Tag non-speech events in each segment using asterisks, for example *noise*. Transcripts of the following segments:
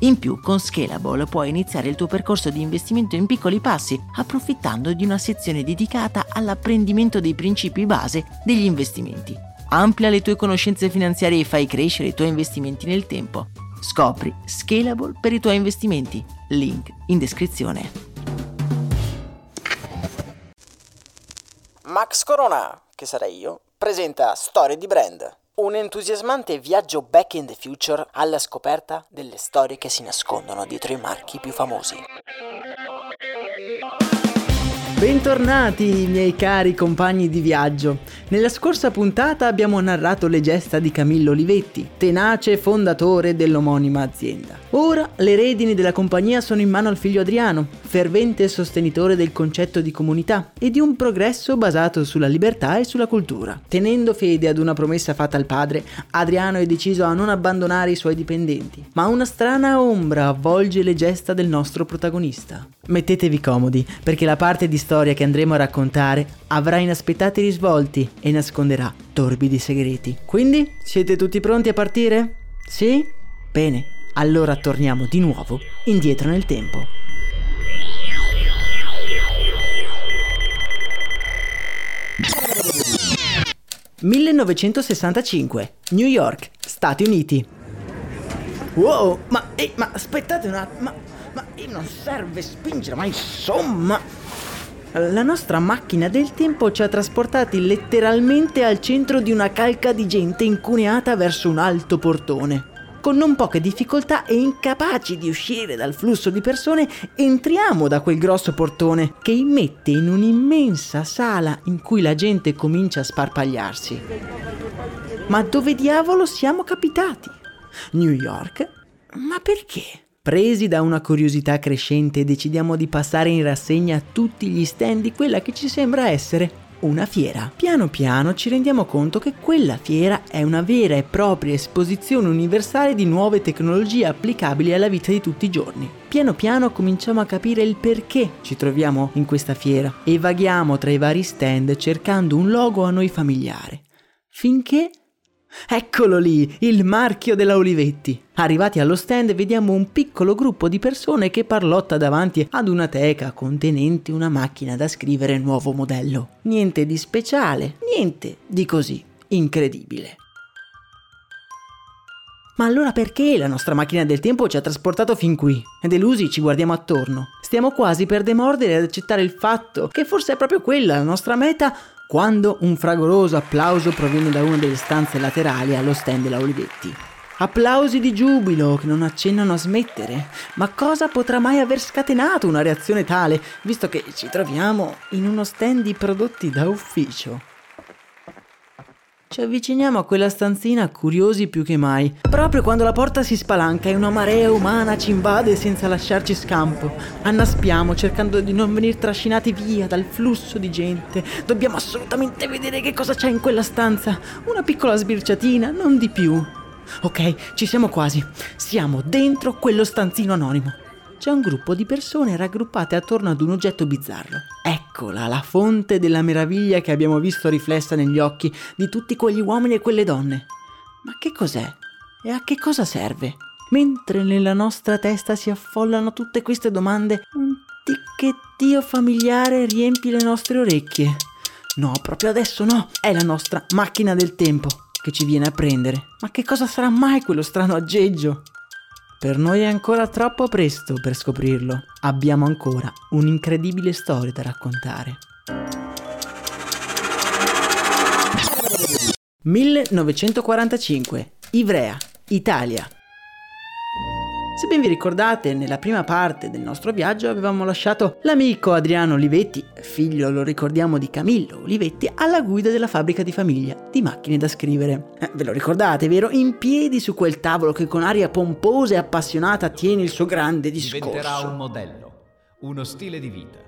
In più, con Scalable puoi iniziare il tuo percorso di investimento in piccoli passi, approfittando di una sezione dedicata all'apprendimento dei principi base degli investimenti. Amplia le tue conoscenze finanziarie e fai crescere i tuoi investimenti nel tempo. Scopri Scalable per i tuoi investimenti. Link in descrizione. Max Corona, che sarei io, presenta Storie di Brand, un entusiasmante viaggio back in the future alla scoperta delle storie che si nascondono dietro i marchi più famosi. Bentornati miei cari compagni di viaggio. Nella scorsa puntata abbiamo narrato le gesta di Camillo Olivetti, tenace fondatore dell'omonima azienda. Ora le redini della compagnia sono in mano al figlio Adriano, fervente sostenitore del concetto di comunità e di un progresso basato sulla libertà e sulla cultura. Tenendo fede ad una promessa fatta al padre, Adriano è deciso a non abbandonare i suoi dipendenti, ma una strana ombra avvolge le gesta del nostro protagonista. Mettetevi comodi, perché la parte di storia che andremo a raccontare avrà inaspettati risvolti e nasconderà torbidi segreti. Quindi, siete tutti pronti a partire? Sì? Bene, allora torniamo di nuovo indietro nel tempo. «1965, New York, Stati Uniti». Wow, ma, ehi, ma aspettate un attimo, ma, ma non serve spingere, ma insomma... La nostra macchina del tempo ci ha trasportati letteralmente al centro di una calca di gente incuneata verso un alto portone. Con non poche difficoltà e incapaci di uscire dal flusso di persone, entriamo da quel grosso portone che immette in un'immensa sala in cui la gente comincia a sparpagliarsi. Ma dove diavolo siamo capitati? New York? Ma perché? Presi da una curiosità crescente decidiamo di passare in rassegna tutti gli stand di quella che ci sembra essere una fiera. Piano piano ci rendiamo conto che quella fiera è una vera e propria esposizione universale di nuove tecnologie applicabili alla vita di tutti i giorni. Piano piano cominciamo a capire il perché ci troviamo in questa fiera e vaghiamo tra i vari stand cercando un logo a noi familiare. Finché Eccolo lì, il marchio della Olivetti. Arrivati allo stand vediamo un piccolo gruppo di persone che parlotta davanti ad una teca contenente una macchina da scrivere nuovo modello. Niente di speciale, niente di così incredibile. Ma allora perché la nostra macchina del tempo ci ha trasportato fin qui? Delusi ci guardiamo attorno. Stiamo quasi per demordere ad accettare il fatto che forse è proprio quella la nostra meta quando un fragoroso applauso proviene da una delle stanze laterali allo stand della Olivetti. Applausi di giubilo che non accennano a smettere. Ma cosa potrà mai aver scatenato una reazione tale, visto che ci troviamo in uno stand di prodotti da ufficio? Ci avviciniamo a quella stanzina curiosi più che mai. Proprio quando la porta si spalanca e una marea umana ci invade senza lasciarci scampo. Annaspiamo cercando di non venire trascinati via dal flusso di gente. Dobbiamo assolutamente vedere che cosa c'è in quella stanza. Una piccola sbirciatina, non di più. Ok, ci siamo quasi. Siamo dentro quello stanzino anonimo c'è un gruppo di persone raggruppate attorno ad un oggetto bizzarro. Eccola, la fonte della meraviglia che abbiamo visto riflessa negli occhi di tutti quegli uomini e quelle donne. Ma che cos'è? E a che cosa serve? Mentre nella nostra testa si affollano tutte queste domande, un ticchettio familiare riempie le nostre orecchie. No, proprio adesso no, è la nostra macchina del tempo che ci viene a prendere. Ma che cosa sarà mai quello strano aggeggio? Per noi è ancora troppo presto per scoprirlo. Abbiamo ancora un'incredibile storia da raccontare. 1945. Ivrea, Italia. Se ben vi ricordate, nella prima parte del nostro viaggio avevamo lasciato l'amico Adriano Olivetti, figlio, lo ricordiamo, di Camillo Olivetti, alla guida della fabbrica di famiglia di macchine da scrivere. Eh, ve lo ricordate, vero? In piedi su quel tavolo che con aria pomposa e appassionata tiene il suo grande discorso. Diventerà un modello, uno stile di vita,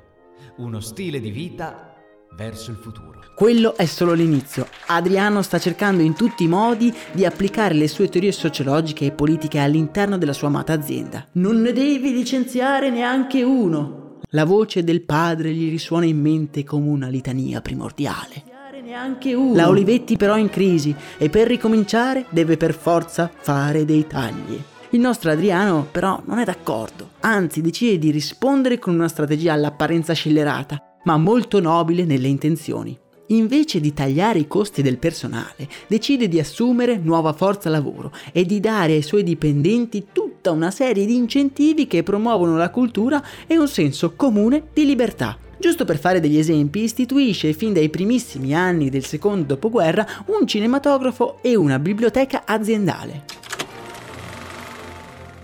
uno stile di vita verso il futuro. Quello è solo l'inizio. Adriano sta cercando in tutti i modi di applicare le sue teorie sociologiche e politiche all'interno della sua amata azienda. Non ne devi licenziare neanche uno. La voce del padre gli risuona in mente come una litania primordiale. Neanche uno. La Olivetti però è in crisi e per ricominciare deve per forza fare dei tagli. Il nostro Adriano però non è d'accordo, anzi decide di rispondere con una strategia all'apparenza scellerata, ma molto nobile nelle intenzioni. Invece di tagliare i costi del personale, decide di assumere nuova forza lavoro e di dare ai suoi dipendenti tutta una serie di incentivi che promuovono la cultura e un senso comune di libertà. Giusto per fare degli esempi, istituisce fin dai primissimi anni del secondo dopoguerra un cinematografo e una biblioteca aziendale.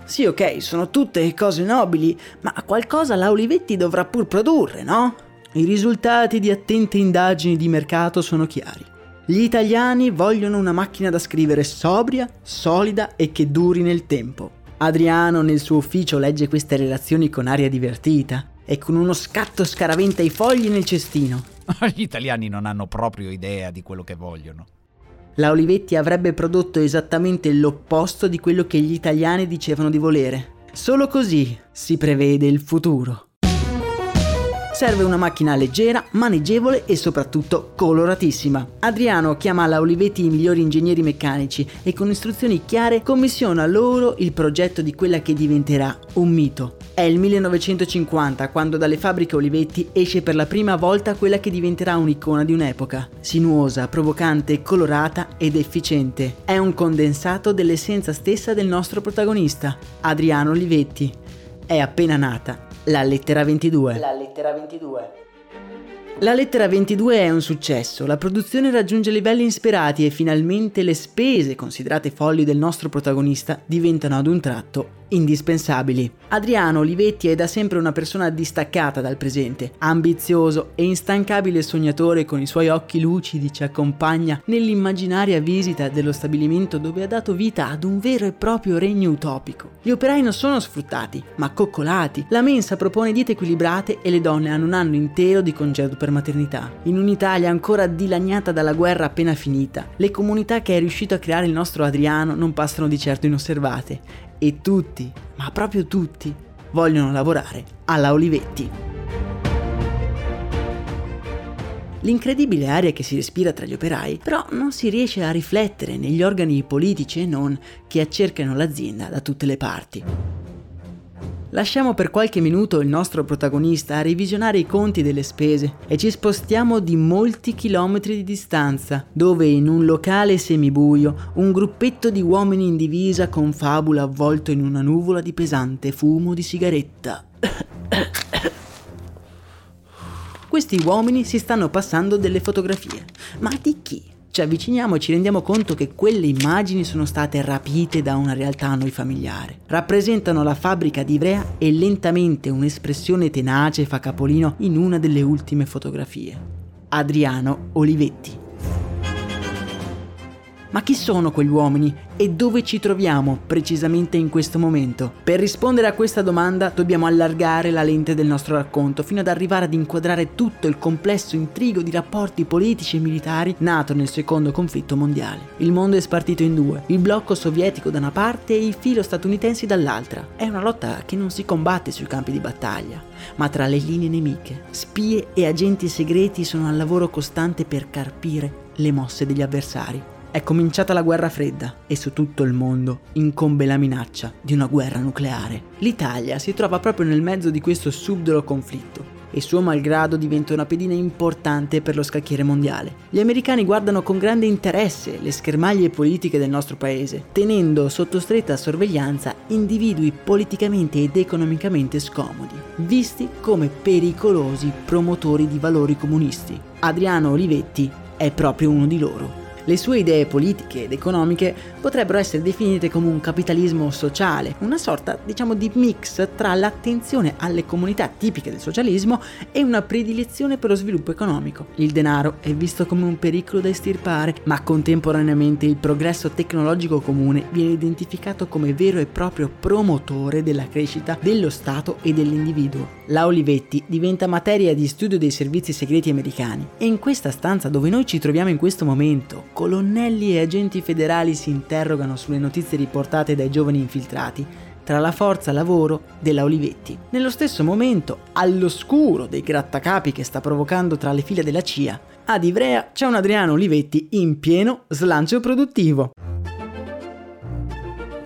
Sì, ok, sono tutte cose nobili, ma qualcosa la Olivetti dovrà pur produrre, no? I risultati di attente indagini di mercato sono chiari. Gli italiani vogliono una macchina da scrivere sobria, solida e che duri nel tempo. Adriano nel suo ufficio legge queste relazioni con aria divertita e con uno scatto scaraventa i fogli nel cestino. *laughs* Gli italiani non hanno proprio idea di quello che vogliono. La Olivetti avrebbe prodotto esattamente l'opposto di quello che gli italiani dicevano di volere. Solo così si prevede il futuro. Serve una macchina leggera, maneggevole e soprattutto coloratissima. Adriano chiama alla Olivetti i migliori ingegneri meccanici e con istruzioni chiare commissiona loro il progetto di quella che diventerà un mito. È il 1950 quando dalle fabbriche Olivetti esce per la prima volta quella che diventerà un'icona di un'epoca. Sinuosa, provocante, colorata ed efficiente. È un condensato dell'essenza stessa del nostro protagonista, Adriano Olivetti. È appena nata la lettera 22. La lettera 22. La lettera 22 è un successo, la produzione raggiunge livelli insperati e finalmente le spese, considerate folli del nostro protagonista, diventano ad un tratto indispensabili. Adriano Olivetti è da sempre una persona distaccata dal presente, ambizioso e instancabile sognatore con i suoi occhi lucidi ci accompagna nell'immaginaria visita dello stabilimento dove ha dato vita ad un vero e proprio regno utopico. Gli operai non sono sfruttati, ma coccolati. La mensa propone diete equilibrate e le donne hanno un anno intero di congedo per maternità. In un'Italia ancora dilaniata dalla guerra appena finita, le comunità che è riuscito a creare il nostro Adriano non passano di certo inosservate e tutti, ma proprio tutti, vogliono lavorare alla Olivetti. L'incredibile aria che si respira tra gli operai però non si riesce a riflettere negli organi politici e non che accercano l'azienda da tutte le parti. Lasciamo per qualche minuto il nostro protagonista a revisionare i conti delle spese e ci spostiamo di molti chilometri di distanza, dove in un locale semibuio un gruppetto di uomini in divisa confabula avvolto in una nuvola di pesante fumo di sigaretta. Questi uomini si stanno passando delle fotografie. Ma di chi? Ci avviciniamo e ci rendiamo conto che quelle immagini sono state rapite da una realtà a noi familiare. Rappresentano la fabbrica di Ivrea e lentamente un'espressione tenace fa capolino in una delle ultime fotografie. Adriano Olivetti. Ma chi sono quegli uomini e dove ci troviamo precisamente in questo momento? Per rispondere a questa domanda dobbiamo allargare la lente del nostro racconto fino ad arrivare ad inquadrare tutto il complesso intrigo di rapporti politici e militari nato nel secondo conflitto mondiale. Il mondo è spartito in due, il blocco sovietico da una parte e i filo statunitensi dall'altra. È una lotta che non si combatte sui campi di battaglia, ma tra le linee nemiche. Spie e agenti segreti sono al lavoro costante per carpire le mosse degli avversari. È cominciata la guerra fredda e su tutto il mondo incombe la minaccia di una guerra nucleare. L'Italia si trova proprio nel mezzo di questo subdolo conflitto e suo malgrado diventa una pedina importante per lo scacchiere mondiale. Gli americani guardano con grande interesse le schermaglie politiche del nostro paese, tenendo sotto stretta sorveglianza individui politicamente ed economicamente scomodi, visti come pericolosi promotori di valori comunisti. Adriano Olivetti è proprio uno di loro. Le sue idee politiche ed economiche potrebbero essere definite come un capitalismo sociale, una sorta, diciamo, di mix tra l'attenzione alle comunità tipiche del socialismo e una predilezione per lo sviluppo economico. Il denaro è visto come un pericolo da estirpare, ma contemporaneamente il progresso tecnologico comune viene identificato come vero e proprio promotore della crescita dello Stato e dell'individuo. La Olivetti diventa materia di studio dei servizi segreti americani e in questa stanza dove noi ci troviamo in questo momento, colonnelli e agenti federali si interrogano sulle notizie riportate dai giovani infiltrati tra la forza lavoro della Olivetti. Nello stesso momento, all'oscuro dei grattacapi che sta provocando tra le file della CIA, ad Ivrea c'è un Adriano Olivetti in pieno slancio produttivo.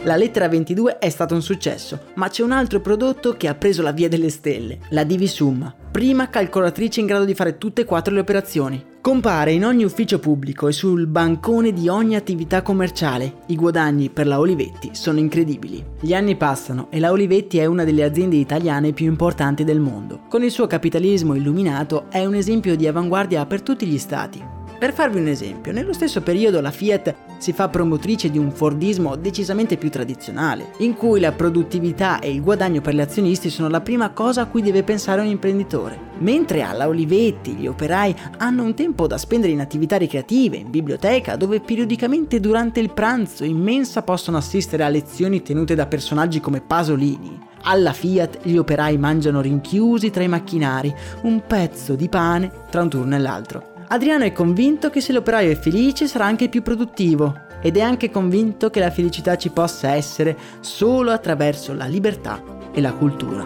La lettera 22 è stato un successo, ma c'è un altro prodotto che ha preso la via delle stelle, la Divisum, prima calcolatrice in grado di fare tutte e quattro le operazioni. Compare in ogni ufficio pubblico e sul bancone di ogni attività commerciale. I guadagni per la Olivetti sono incredibili. Gli anni passano e la Olivetti è una delle aziende italiane più importanti del mondo. Con il suo capitalismo illuminato è un esempio di avanguardia per tutti gli stati. Per farvi un esempio, nello stesso periodo la Fiat si fa promotrice di un Fordismo decisamente più tradizionale, in cui la produttività e il guadagno per gli azionisti sono la prima cosa a cui deve pensare un imprenditore. Mentre alla Olivetti gli operai hanno un tempo da spendere in attività ricreative, in biblioteca, dove periodicamente durante il pranzo in mensa possono assistere a lezioni tenute da personaggi come Pasolini. Alla Fiat gli operai mangiano rinchiusi tra i macchinari, un pezzo di pane tra un turno e l'altro. Adriano è convinto che se l'operaio è felice sarà anche più produttivo ed è anche convinto che la felicità ci possa essere solo attraverso la libertà e la cultura.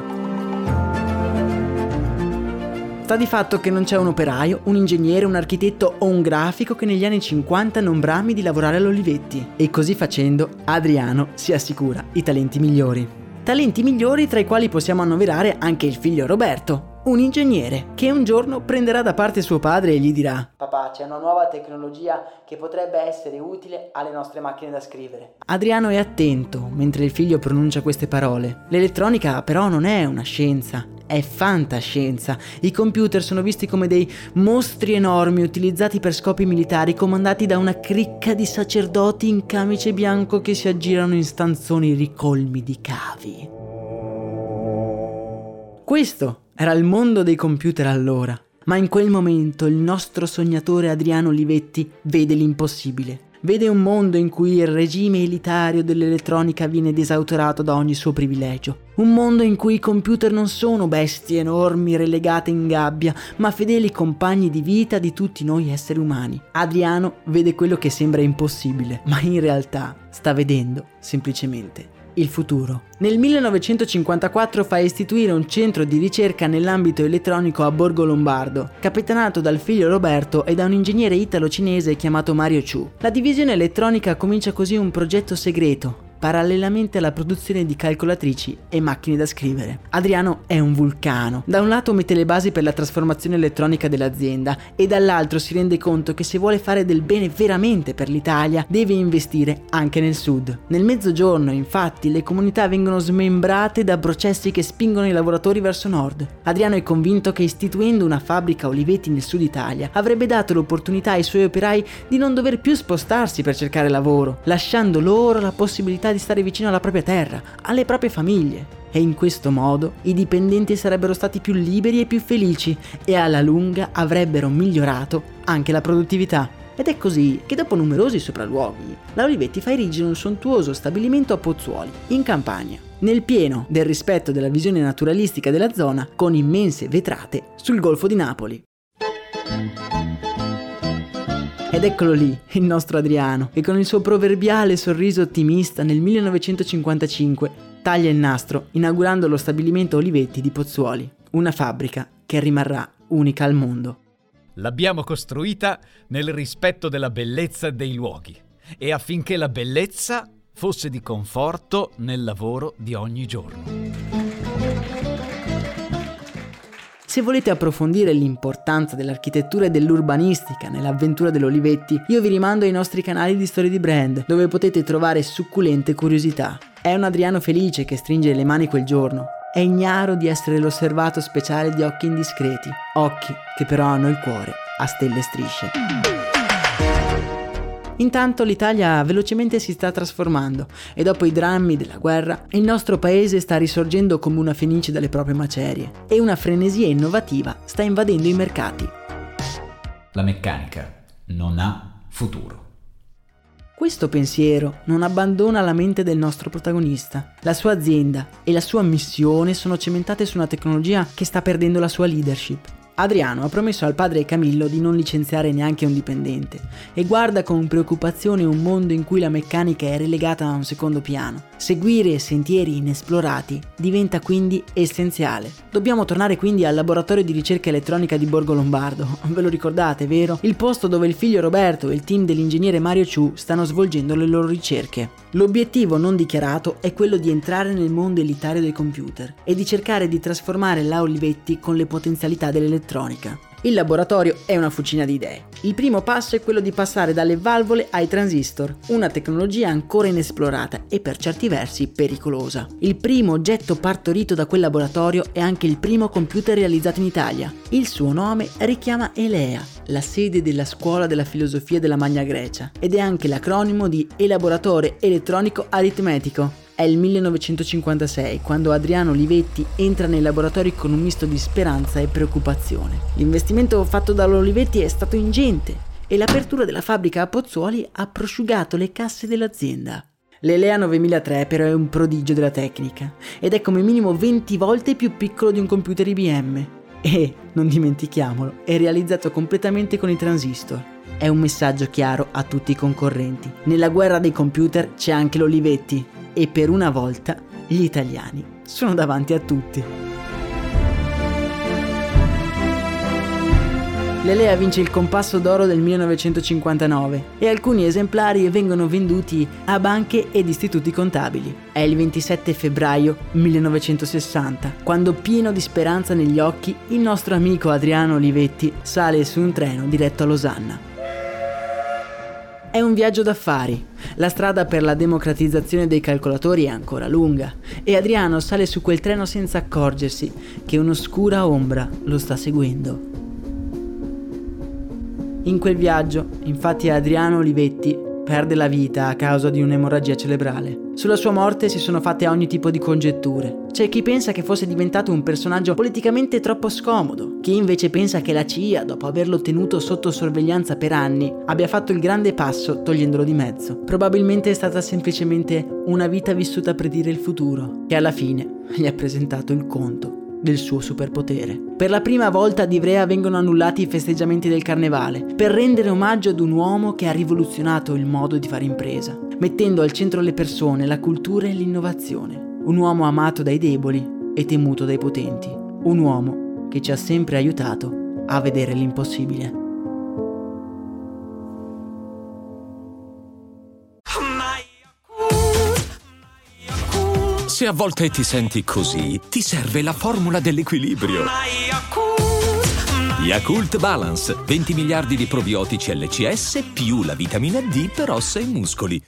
Sta di fatto che non c'è un operaio, un ingegnere, un architetto o un grafico che negli anni 50 non brami di lavorare all'Olivetti e così facendo Adriano si assicura i talenti migliori. Talenti migliori tra i quali possiamo annoverare anche il figlio Roberto, un ingegnere che un giorno prenderà da parte suo padre e gli dirà Papà, c'è una nuova tecnologia che potrebbe essere utile alle nostre macchine da scrivere. Adriano è attento mentre il figlio pronuncia queste parole. L'elettronica però non è una scienza, è fantascienza. I computer sono visti come dei mostri enormi utilizzati per scopi militari comandati da una cricca di sacerdoti in camice bianco che si aggirano in stanzoni ricolmi di cavi. Questo era il mondo dei computer allora, ma in quel momento il nostro sognatore Adriano Olivetti vede l'impossibile. Vede un mondo in cui il regime elitario dell'elettronica viene desautorato da ogni suo privilegio. Un mondo in cui i computer non sono bestie enormi relegate in gabbia, ma fedeli compagni di vita di tutti noi esseri umani. Adriano vede quello che sembra impossibile, ma in realtà sta vedendo semplicemente il futuro. Nel 1954 fa istituire un centro di ricerca nell'ambito elettronico a Borgo Lombardo, capitanato dal figlio Roberto e da un ingegnere italo-cinese chiamato Mario Chu. La divisione elettronica comincia così un progetto segreto, parallelamente alla produzione di calcolatrici e macchine da scrivere. Adriano è un vulcano. Da un lato mette le basi per la trasformazione elettronica dell'azienda e dall'altro si rende conto che se vuole fare del bene veramente per l'Italia deve investire anche nel sud. Nel mezzogiorno, infatti, le comunità vengono smembrate da processi che spingono i lavoratori verso nord. Adriano è convinto che istituendo una fabbrica Olivetti nel sud Italia avrebbe dato l'opportunità ai suoi operai di non dover più spostarsi per cercare lavoro, lasciando loro la possibilità di stare vicino alla propria terra, alle proprie famiglie. E in questo modo i dipendenti sarebbero stati più liberi e più felici e alla lunga avrebbero migliorato anche la produttività. Ed è così che dopo numerosi sopralluoghi, la Olivetti fa erigere un sontuoso stabilimento a Pozzuoli, in campagna, nel pieno del rispetto della visione naturalistica della zona, con immense vetrate sul Golfo di Napoli. Ed eccolo lì, il nostro Adriano, che con il suo proverbiale sorriso ottimista nel 1955 taglia il nastro inaugurando lo stabilimento Olivetti di Pozzuoli, una fabbrica che rimarrà unica al mondo. L'abbiamo costruita nel rispetto della bellezza dei luoghi e affinché la bellezza fosse di conforto nel lavoro di ogni giorno. Se volete approfondire l'importanza dell'architettura e dell'urbanistica nell'avventura dell'Olivetti, io vi rimando ai nostri canali di storie di brand, dove potete trovare succulente curiosità. È un Adriano felice che stringe le mani quel giorno. È ignaro di essere l'osservato speciale di occhi indiscreti, occhi che però hanno il cuore a stelle strisce. Intanto l'Italia velocemente si sta trasformando e dopo i drammi della guerra il nostro paese sta risorgendo come una fenice dalle proprie macerie e una frenesia innovativa sta invadendo i mercati. La meccanica non ha futuro. Questo pensiero non abbandona la mente del nostro protagonista. La sua azienda e la sua missione sono cementate su una tecnologia che sta perdendo la sua leadership. Adriano ha promesso al padre Camillo di non licenziare neanche un dipendente e guarda con preoccupazione un mondo in cui la meccanica è relegata a un secondo piano. Seguire sentieri inesplorati diventa quindi essenziale. Dobbiamo tornare quindi al laboratorio di ricerca elettronica di Borgo Lombardo. Ve lo ricordate, vero? Il posto dove il figlio Roberto e il team dell'ingegnere Mario Ciu stanno svolgendo le loro ricerche. L'obiettivo non dichiarato è quello di entrare nel mondo elitario dei computer e di cercare di trasformare la Olivetti con le potenzialità dell'elettronica. Il laboratorio è una fucina di idee. Il primo passo è quello di passare dalle valvole ai transistor, una tecnologia ancora inesplorata e per certi versi pericolosa. Il primo oggetto partorito da quel laboratorio è anche il primo computer realizzato in Italia. Il suo nome richiama Elea, la sede della scuola della filosofia della Magna Grecia, ed è anche l'acronimo di Elaboratore Elettronico Aritmetico, è il 1956, quando Adriano Olivetti entra nei laboratori con un misto di speranza e preoccupazione. L'investimento fatto dall'Olivetti è stato ingente e l'apertura della fabbrica a Pozzuoli ha prosciugato le casse dell'azienda. L'Elea 9003 però è un prodigio della tecnica ed è come minimo 20 volte più piccolo di un computer IBM. E, non dimentichiamolo, è realizzato completamente con i transistor. È un messaggio chiaro a tutti i concorrenti. Nella guerra dei computer c'è anche l'Olivetti, e per una volta gli italiani sono davanti a tutti. L'Elea vince il compasso d'oro del 1959 e alcuni esemplari vengono venduti a banche ed istituti contabili. È il 27 febbraio 1960, quando pieno di speranza negli occhi, il nostro amico Adriano Olivetti sale su un treno diretto a Losanna. È un viaggio d'affari. La strada per la democratizzazione dei calcolatori è ancora lunga e Adriano sale su quel treno senza accorgersi che un'oscura ombra lo sta seguendo. In quel viaggio, infatti, Adriano Olivetti perde la vita a causa di un'emorragia cerebrale. Sulla sua morte si sono fatte ogni tipo di congetture. C'è chi pensa che fosse diventato un personaggio politicamente troppo scomodo, chi invece pensa che la CIA, dopo averlo tenuto sotto sorveglianza per anni, abbia fatto il grande passo togliendolo di mezzo. Probabilmente è stata semplicemente una vita vissuta a predire il futuro, che alla fine gli ha presentato il conto del suo superpotere. Per la prima volta ad Ivrea vengono annullati i festeggiamenti del carnevale, per rendere omaggio ad un uomo che ha rivoluzionato il modo di fare impresa, mettendo al centro le persone, la cultura e l'innovazione. Un uomo amato dai deboli e temuto dai potenti. Un uomo che ci ha sempre aiutato a vedere l'impossibile. Se a volte ti senti così, ti serve la formula dell'equilibrio. Yakult Balance, 20 miliardi di probiotici LCS più la vitamina D per ossa e muscoli.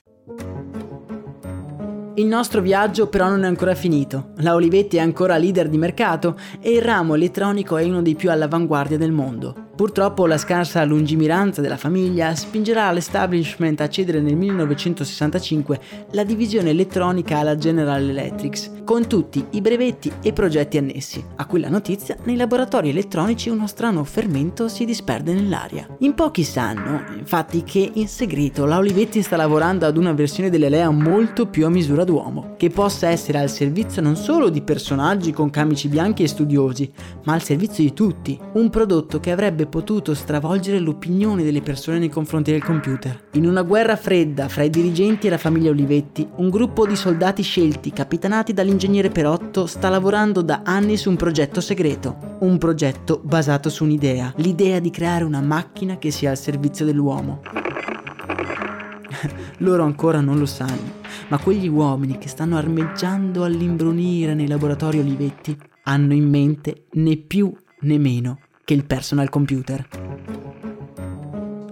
Il nostro viaggio però non è ancora finito. La Olivetti è ancora leader di mercato e il ramo elettronico è uno dei più all'avanguardia del mondo. Purtroppo la scarsa lungimiranza della famiglia spingerà l'establishment a cedere nel 1965 la divisione elettronica alla General Electric, con tutti i brevetti e progetti annessi. A quella notizia, nei laboratori elettronici uno strano fermento si disperde nell'aria. In pochi sanno, infatti, che in segreto la Olivetti sta lavorando ad una versione dell'Elea molto più a misura d'uomo, che possa essere al servizio non solo di personaggi con camici bianchi e studiosi, ma al servizio di tutti. Un prodotto che avrebbe potuto stravolgere l'opinione delle persone nei confronti del computer. In una guerra fredda fra i dirigenti e la famiglia Olivetti, un gruppo di soldati scelti, capitanati dall'ingegnere Perotto, sta lavorando da anni su un progetto segreto. Un progetto basato su un'idea, l'idea di creare una macchina che sia al servizio dell'uomo. *laughs* Loro ancora non lo sanno, ma quegli uomini che stanno armeggiando all'imbrunire nei laboratori Olivetti hanno in mente né più né meno che il personal computer.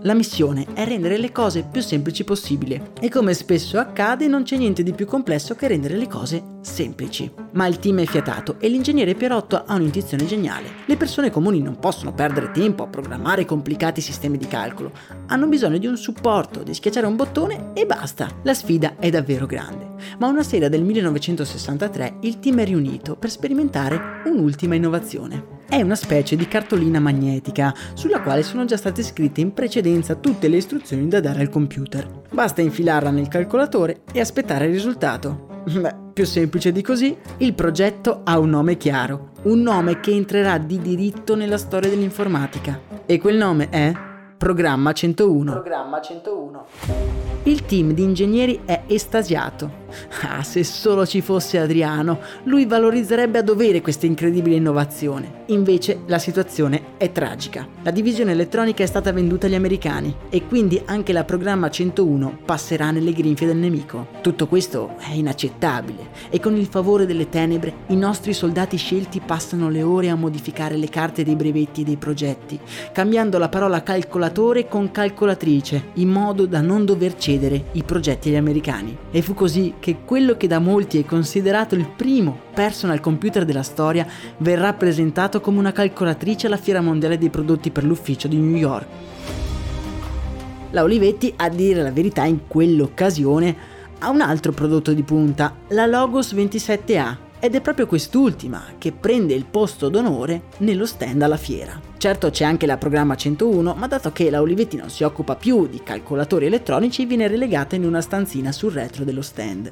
La missione è rendere le cose più semplici possibile e come spesso accade non c'è niente di più complesso che rendere le cose semplici. Ma il team è fiatato e l'ingegnere Pierotto ha un'intuizione geniale. Le persone comuni non possono perdere tempo a programmare complicati sistemi di calcolo, hanno bisogno di un supporto, di schiacciare un bottone e basta. La sfida è davvero grande. Ma una sera del 1963 il team è riunito per sperimentare un'ultima innovazione. È una specie di cartolina magnetica sulla quale sono già state scritte in precedenza tutte le istruzioni da dare al computer. Basta infilarla nel calcolatore e aspettare il risultato. *laughs* Beh, più semplice di così, il progetto ha un nome chiaro, un nome che entrerà di diritto nella storia dell'informatica. E quel nome è Programma 101. Programma 101. Il team di ingegneri è estasiato. Ah, se solo ci fosse Adriano, lui valorizzerebbe a dovere questa incredibile innovazione. Invece la situazione è tragica. La divisione elettronica è stata venduta agli americani e quindi anche la programma 101 passerà nelle grinfie del nemico. Tutto questo è inaccettabile e con il favore delle tenebre i nostri soldati scelti passano le ore a modificare le carte dei brevetti e dei progetti, cambiando la parola calcolatore con calcolatrice, in modo da non dover cedere i progetti agli americani. E fu così che quello che da molti è considerato il primo personal computer della storia verrà presentato come una calcolatrice alla Fiera Mondiale dei Prodotti per l'Ufficio di New York. La Olivetti, a dire la verità, in quell'occasione ha un altro prodotto di punta, la Logos 27A, ed è proprio quest'ultima che prende il posto d'onore nello stand alla fiera. Certo c'è anche la programma 101, ma dato che la Olivetti non si occupa più di calcolatori elettronici, viene relegata in una stanzina sul retro dello stand.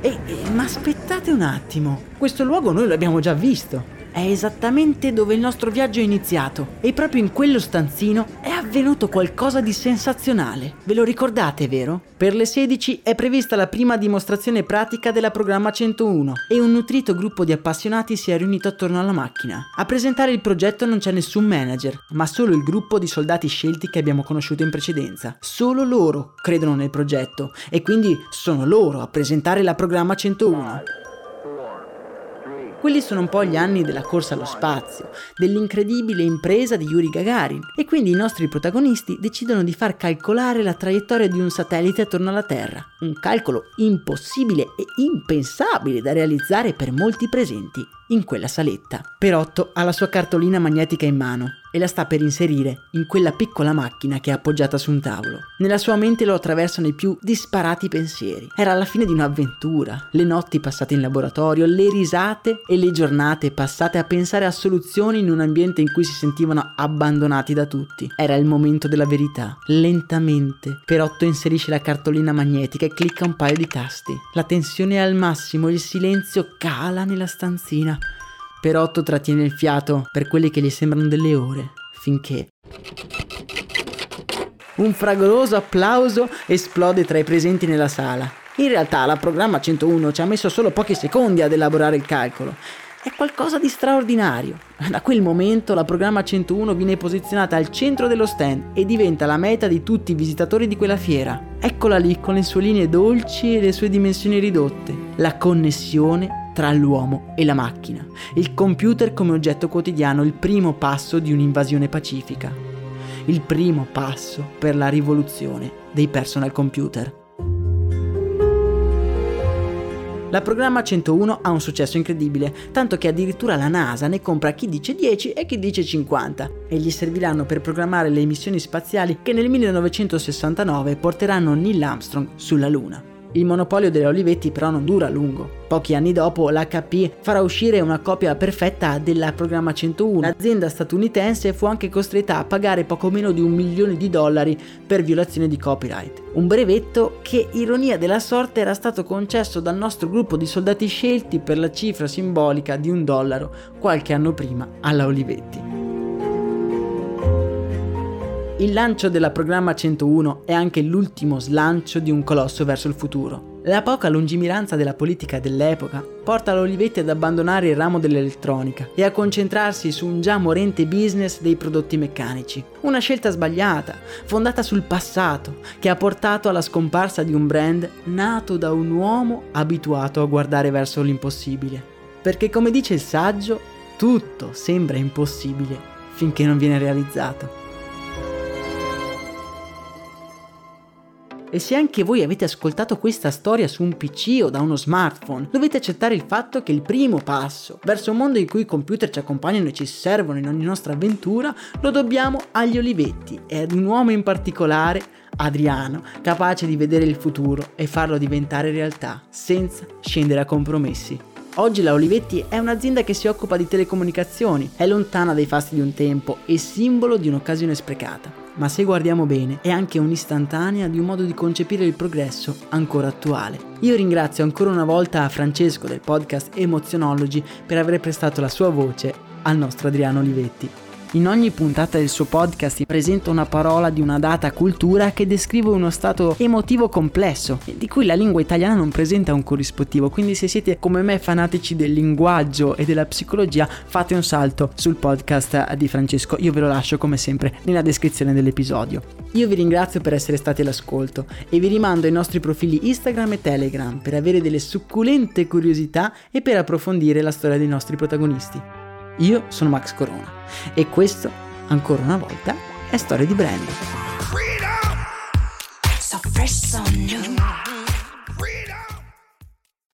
E, e, ma aspettate un attimo, questo luogo noi l'abbiamo già visto è esattamente dove il nostro viaggio è iniziato e proprio in quello stanzino è avvenuto qualcosa di sensazionale. Ve lo ricordate, vero? Per le 16 è prevista la prima dimostrazione pratica della programma 101 e un nutrito gruppo di appassionati si è riunito attorno alla macchina. A presentare il progetto non c'è nessun manager, ma solo il gruppo di soldati scelti che abbiamo conosciuto in precedenza. Solo loro credono nel progetto e quindi sono loro a presentare la programma 101. Quelli sono un po' gli anni della corsa allo spazio, dell'incredibile impresa di Yuri Gagarin. E quindi i nostri protagonisti decidono di far calcolare la traiettoria di un satellite attorno alla Terra, un calcolo impossibile e impensabile da realizzare per molti presenti in quella saletta. Perotto ha la sua cartolina magnetica in mano e la sta per inserire in quella piccola macchina che è appoggiata su un tavolo. Nella sua mente lo attraversano i più disparati pensieri. Era la fine di un'avventura, le notti passate in laboratorio, le risate e le giornate passate a pensare a soluzioni in un ambiente in cui si sentivano abbandonati da tutti. Era il momento della verità. Lentamente, Perotto inserisce la cartolina magnetica e clicca un paio di tasti. La tensione è al massimo, il silenzio cala nella stanzina. Perotto trattiene il fiato per quelle che gli sembrano delle ore, finché... Un fragoroso applauso esplode tra i presenti nella sala. In realtà la programma 101 ci ha messo solo pochi secondi ad elaborare il calcolo. È qualcosa di straordinario. Da quel momento la programma 101 viene posizionata al centro dello stand e diventa la meta di tutti i visitatori di quella fiera. Eccola lì con le sue linee dolci e le sue dimensioni ridotte. La connessione tra l'uomo e la macchina, il computer come oggetto quotidiano, il primo passo di un'invasione pacifica, il primo passo per la rivoluzione dei personal computer. La programma 101 ha un successo incredibile, tanto che addirittura la NASA ne compra chi dice 10 e chi dice 50 e gli serviranno per programmare le missioni spaziali che nel 1969 porteranno Neil Armstrong sulla Luna. Il monopolio delle Olivetti però non dura a lungo. Pochi anni dopo l'HP farà uscire una copia perfetta della programma 101. L'azienda statunitense fu anche costretta a pagare poco meno di un milione di dollari per violazione di copyright. Un brevetto che, ironia della sorte, era stato concesso dal nostro gruppo di soldati scelti per la cifra simbolica di un dollaro qualche anno prima alla Olivetti. Il lancio della programma 101 è anche l'ultimo slancio di un colosso verso il futuro. La poca lungimiranza della politica dell'epoca porta l'Olivetti ad abbandonare il ramo dell'elettronica e a concentrarsi su un già morente business dei prodotti meccanici. Una scelta sbagliata, fondata sul passato, che ha portato alla scomparsa di un brand nato da un uomo abituato a guardare verso l'impossibile. Perché come dice il saggio, tutto sembra impossibile finché non viene realizzato. E se anche voi avete ascoltato questa storia su un PC o da uno smartphone, dovete accettare il fatto che il primo passo verso un mondo in cui i computer ci accompagnano e ci servono in ogni nostra avventura lo dobbiamo agli Olivetti e ad un uomo in particolare, Adriano, capace di vedere il futuro e farlo diventare realtà, senza scendere a compromessi. Oggi la Olivetti è un'azienda che si occupa di telecomunicazioni, è lontana dai fasti di un tempo e simbolo di un'occasione sprecata ma se guardiamo bene è anche un'istantanea di un modo di concepire il progresso ancora attuale. Io ringrazio ancora una volta Francesco del podcast Emozionology per aver prestato la sua voce al nostro Adriano Olivetti. In ogni puntata del suo podcast presenta una parola di una data cultura che descrive uno stato emotivo complesso, di cui la lingua italiana non presenta un corrispettivo, quindi se siete come me fanatici del linguaggio e della psicologia fate un salto sul podcast di Francesco, io ve lo lascio come sempre nella descrizione dell'episodio. Io vi ringrazio per essere stati all'ascolto e vi rimando ai nostri profili Instagram e Telegram per avere delle succulente curiosità e per approfondire la storia dei nostri protagonisti. Io sono Max Corona e questo, ancora una volta, è Storia di Brand. So fresh, so new.